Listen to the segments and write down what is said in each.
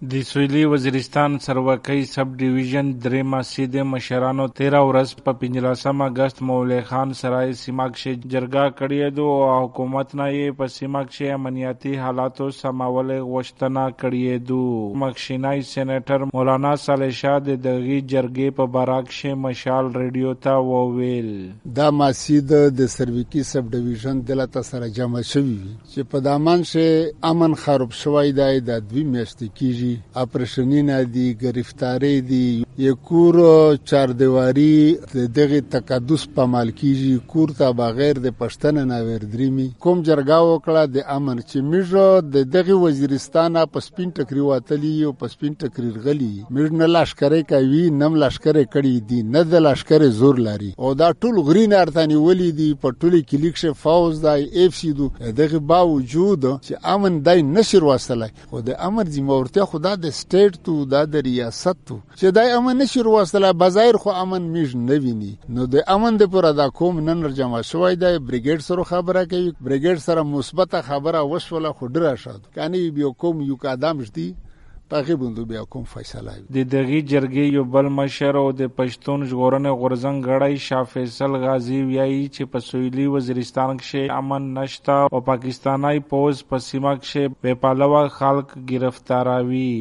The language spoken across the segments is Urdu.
د سویلي وزیرستان سروکۍ سب ډیویژن درې مسجد مشرانو تیرا ورځ په پنځلسم اگست مولوی خان سرای سیمه کښې جرګه کړې ده او حکومت نه یې په سیمه کښې امنیتي حالاتو سمول غوښتنه کړې ده. مخکښینی سینیټر مولانا صالح شاه د دغې جرګې په باره کښې مشال ریډیو ته وویل. دا مسجد د سروکي سب ډیویژن دلته سره جمع شوي چې په دامن شه امن خراب شوی دی د دوی میاشتې کېږي کیږي اپریشنونه دي. گرفتاری دي یکور چار دیواری دغه تقدس په مال کیږي. کور ته بغیر د پښتنه نه وردريمي کوم جرګه وکړه؟ د امن چې میژه د دغه وزیرستان په سپین ټکری واتلی او په سپین ټکری غلی میژ نه لشکره کوي، نم لشکره کړي دي، نه د لشکره زور لري. او دا ټول غرین ارتانی ولی دي، په ټولي کلیکشه فوز دای اف سی دو. دغه باوجود چې امن دای نشر وسله او د امر ذمہورتیا خدا د سټیټ تو، دا د ریاست تو. چې دا امن نشي وسله بظاهر خو امن میج نه ویني. نو د امن د پر ادا کوم نن جمع شوی دی، بریګیډ سره خبره کوي. بریګیډ سره مثبت خبره وشوله، خو ډره شاد کانی یو کوم یو قدم شدي پاغي بوندو بیا کوم فیصله د دغې جرګې یو بل مشر او د پښتون ژغورنې غورزنګ غړی شاه فیصل غازی ویایي چې په سویلي وزیرستان کې امن نشته او پاکستاني پوز په سیمه کې بې پالوا خلک گرفتاروي.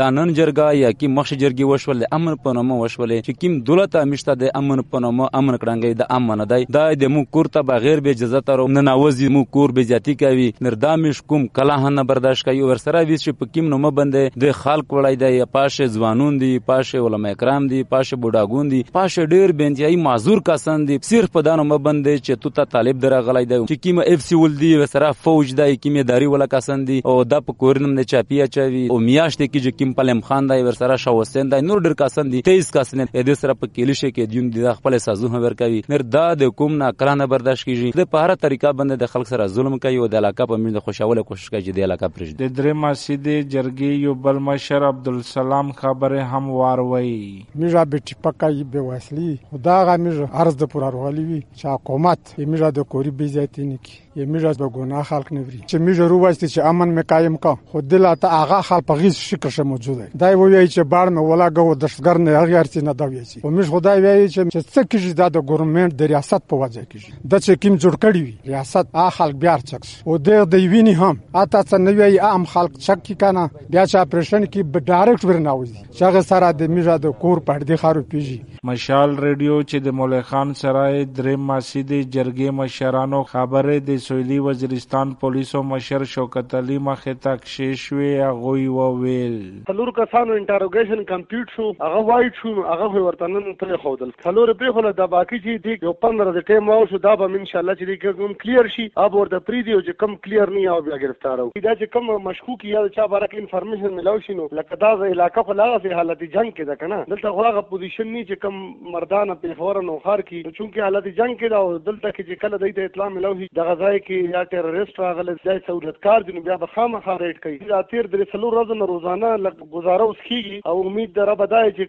دا نن جرګه یا کی مخ جرګي وشول امن په نوم وشول چې کیم دولت امشته د امن په نوم امن کړنګي د امن دی. دا د مو کور ته بغیر به اجازه تر نه ناوزي مو کور به جاتی کوي. نردامش کوم کله نه برداشت کوي ور سره ویس چې په کیم نوم بنده خلق وړای دی پاشه ځوانون دی، پاشه علماء کرام دی، پاشه بوډاګون دی، پاشه ډیر بنتیای معذور کسان دی. صرف په دانو مبند چې تو ته طالب در غلای دی. چې کیمه اف سی ول دی وسره فوج دی، کیمه داری ولا کسان دی. او د په کورنم نه چاپیا چوي او میاشت کی چې کیم پلم خان دی ورسره شاو حسین دی. نور ډیر کسان دی. 23 کسان دی. د سره په کلیشه کې دیون دی خپل سازو هم ورکوي. نر دا د کوم نه کرانه برداشت کیږي؟ د په هر طریقه باندې د خلک سره ظلم کوي او د علاقه په منځ خوشاله کوشش کوي د علاقه پرځ د درې مسجد جرګې یو بل مشر عبدالسلام خبره هم واروي میجا بیٹی پکای به وسلی دا غا میجا عرض د پورا روغلی وی چې حکومت میجا د کوری بی زیاتی نکی یه میجا به ګناه خلق نوری چې میجا رو واسطه چې امن می قائم کا، خود دل ته اغا خلق په غیز شکر شه موجوده دا وی چې باړ مې ولا غو دشتګر نه هغه ارتی نه دا وی چې او میج خدای وی چې څه کیږي دا د ګورنمنت د ریاست په وجه کیږي د چې کیم جوړ کړی وی، ریاست ا خلق بیا چکس. او د د ویني هم اته څه نه وی ام خلق چک کی کنه بیا چې اپریشن کی ډایرکټ ورناوځي چې هغه سره د میژه د کور پړدي خارو پیږي مشال ریډیو چې د مولوی خان سرای درې مسجد جرګې مشرانو خبره د سویلي وزیرستان پولیسو مشر شوکت علي مخه تک شیشوي غوي وویل څلور کسانو انټروګیشن کمپلیټ شو هغه وایټ شو هغه ورته نن ترې خودل۔ څلور په خله د باقی چې دی یو 15 د ټیم او شو دا به ان شاء الله چې کوم کلیر شي اب ورته پری دی چې کم کلیر نه او بیا گرفتار او دا چې کم مشکوک یا چا بارک انفارمیشن ملاوي شي نو لکه دا علاقہ خو لاغه په حالت جنگ کې ده کنه دلته خو هغه پوزیشن نه چې کم مردان په فور نو خار کې. چونکه حالت جنگ کې دا دلته کې چې کله د اطلاع ملوي د غزای کې یا ټیرریست راغله ځای سہولتکار دي نو بیا به خامخا ریټ کوي. دا تیر درې څلور ورځې نه روزانه لکه گزاره اوس کیږي. او امید در بدای چې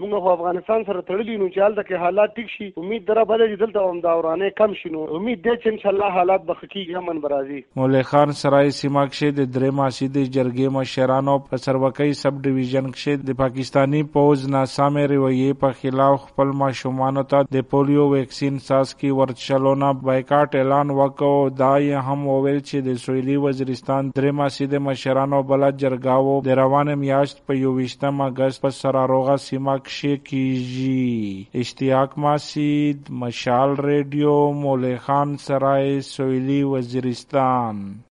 موږ په افغانستان سره تړلی نو چې حالت کې حالات ټیک شي، امید در بدای چې دلته هم دا ورانه کم شي. نو امید دې چې ان شاء الله حالات به کیږي. امن برازي مولوی خان سرای سیمه کې د درې ماسید جرګې مشرانو په سروکۍ سب ډیویژن کې د پاکستانی پوز ناسامه رویه په خلاف خپل ماشومان ته د پولیو ویکسین ساس کی ورچلونه بایکاټ اعلان وکړو دا یې هم وویل چې د سویلي وزیرستان درې مسجد مشرانو بل جرګاو د روان میاشت په یو وشتم اگست په سراروغه سیمه کې کیږي اشتیاق مسجد مشال ریډیو مولوی خان سرای سویلي وزیرستان۔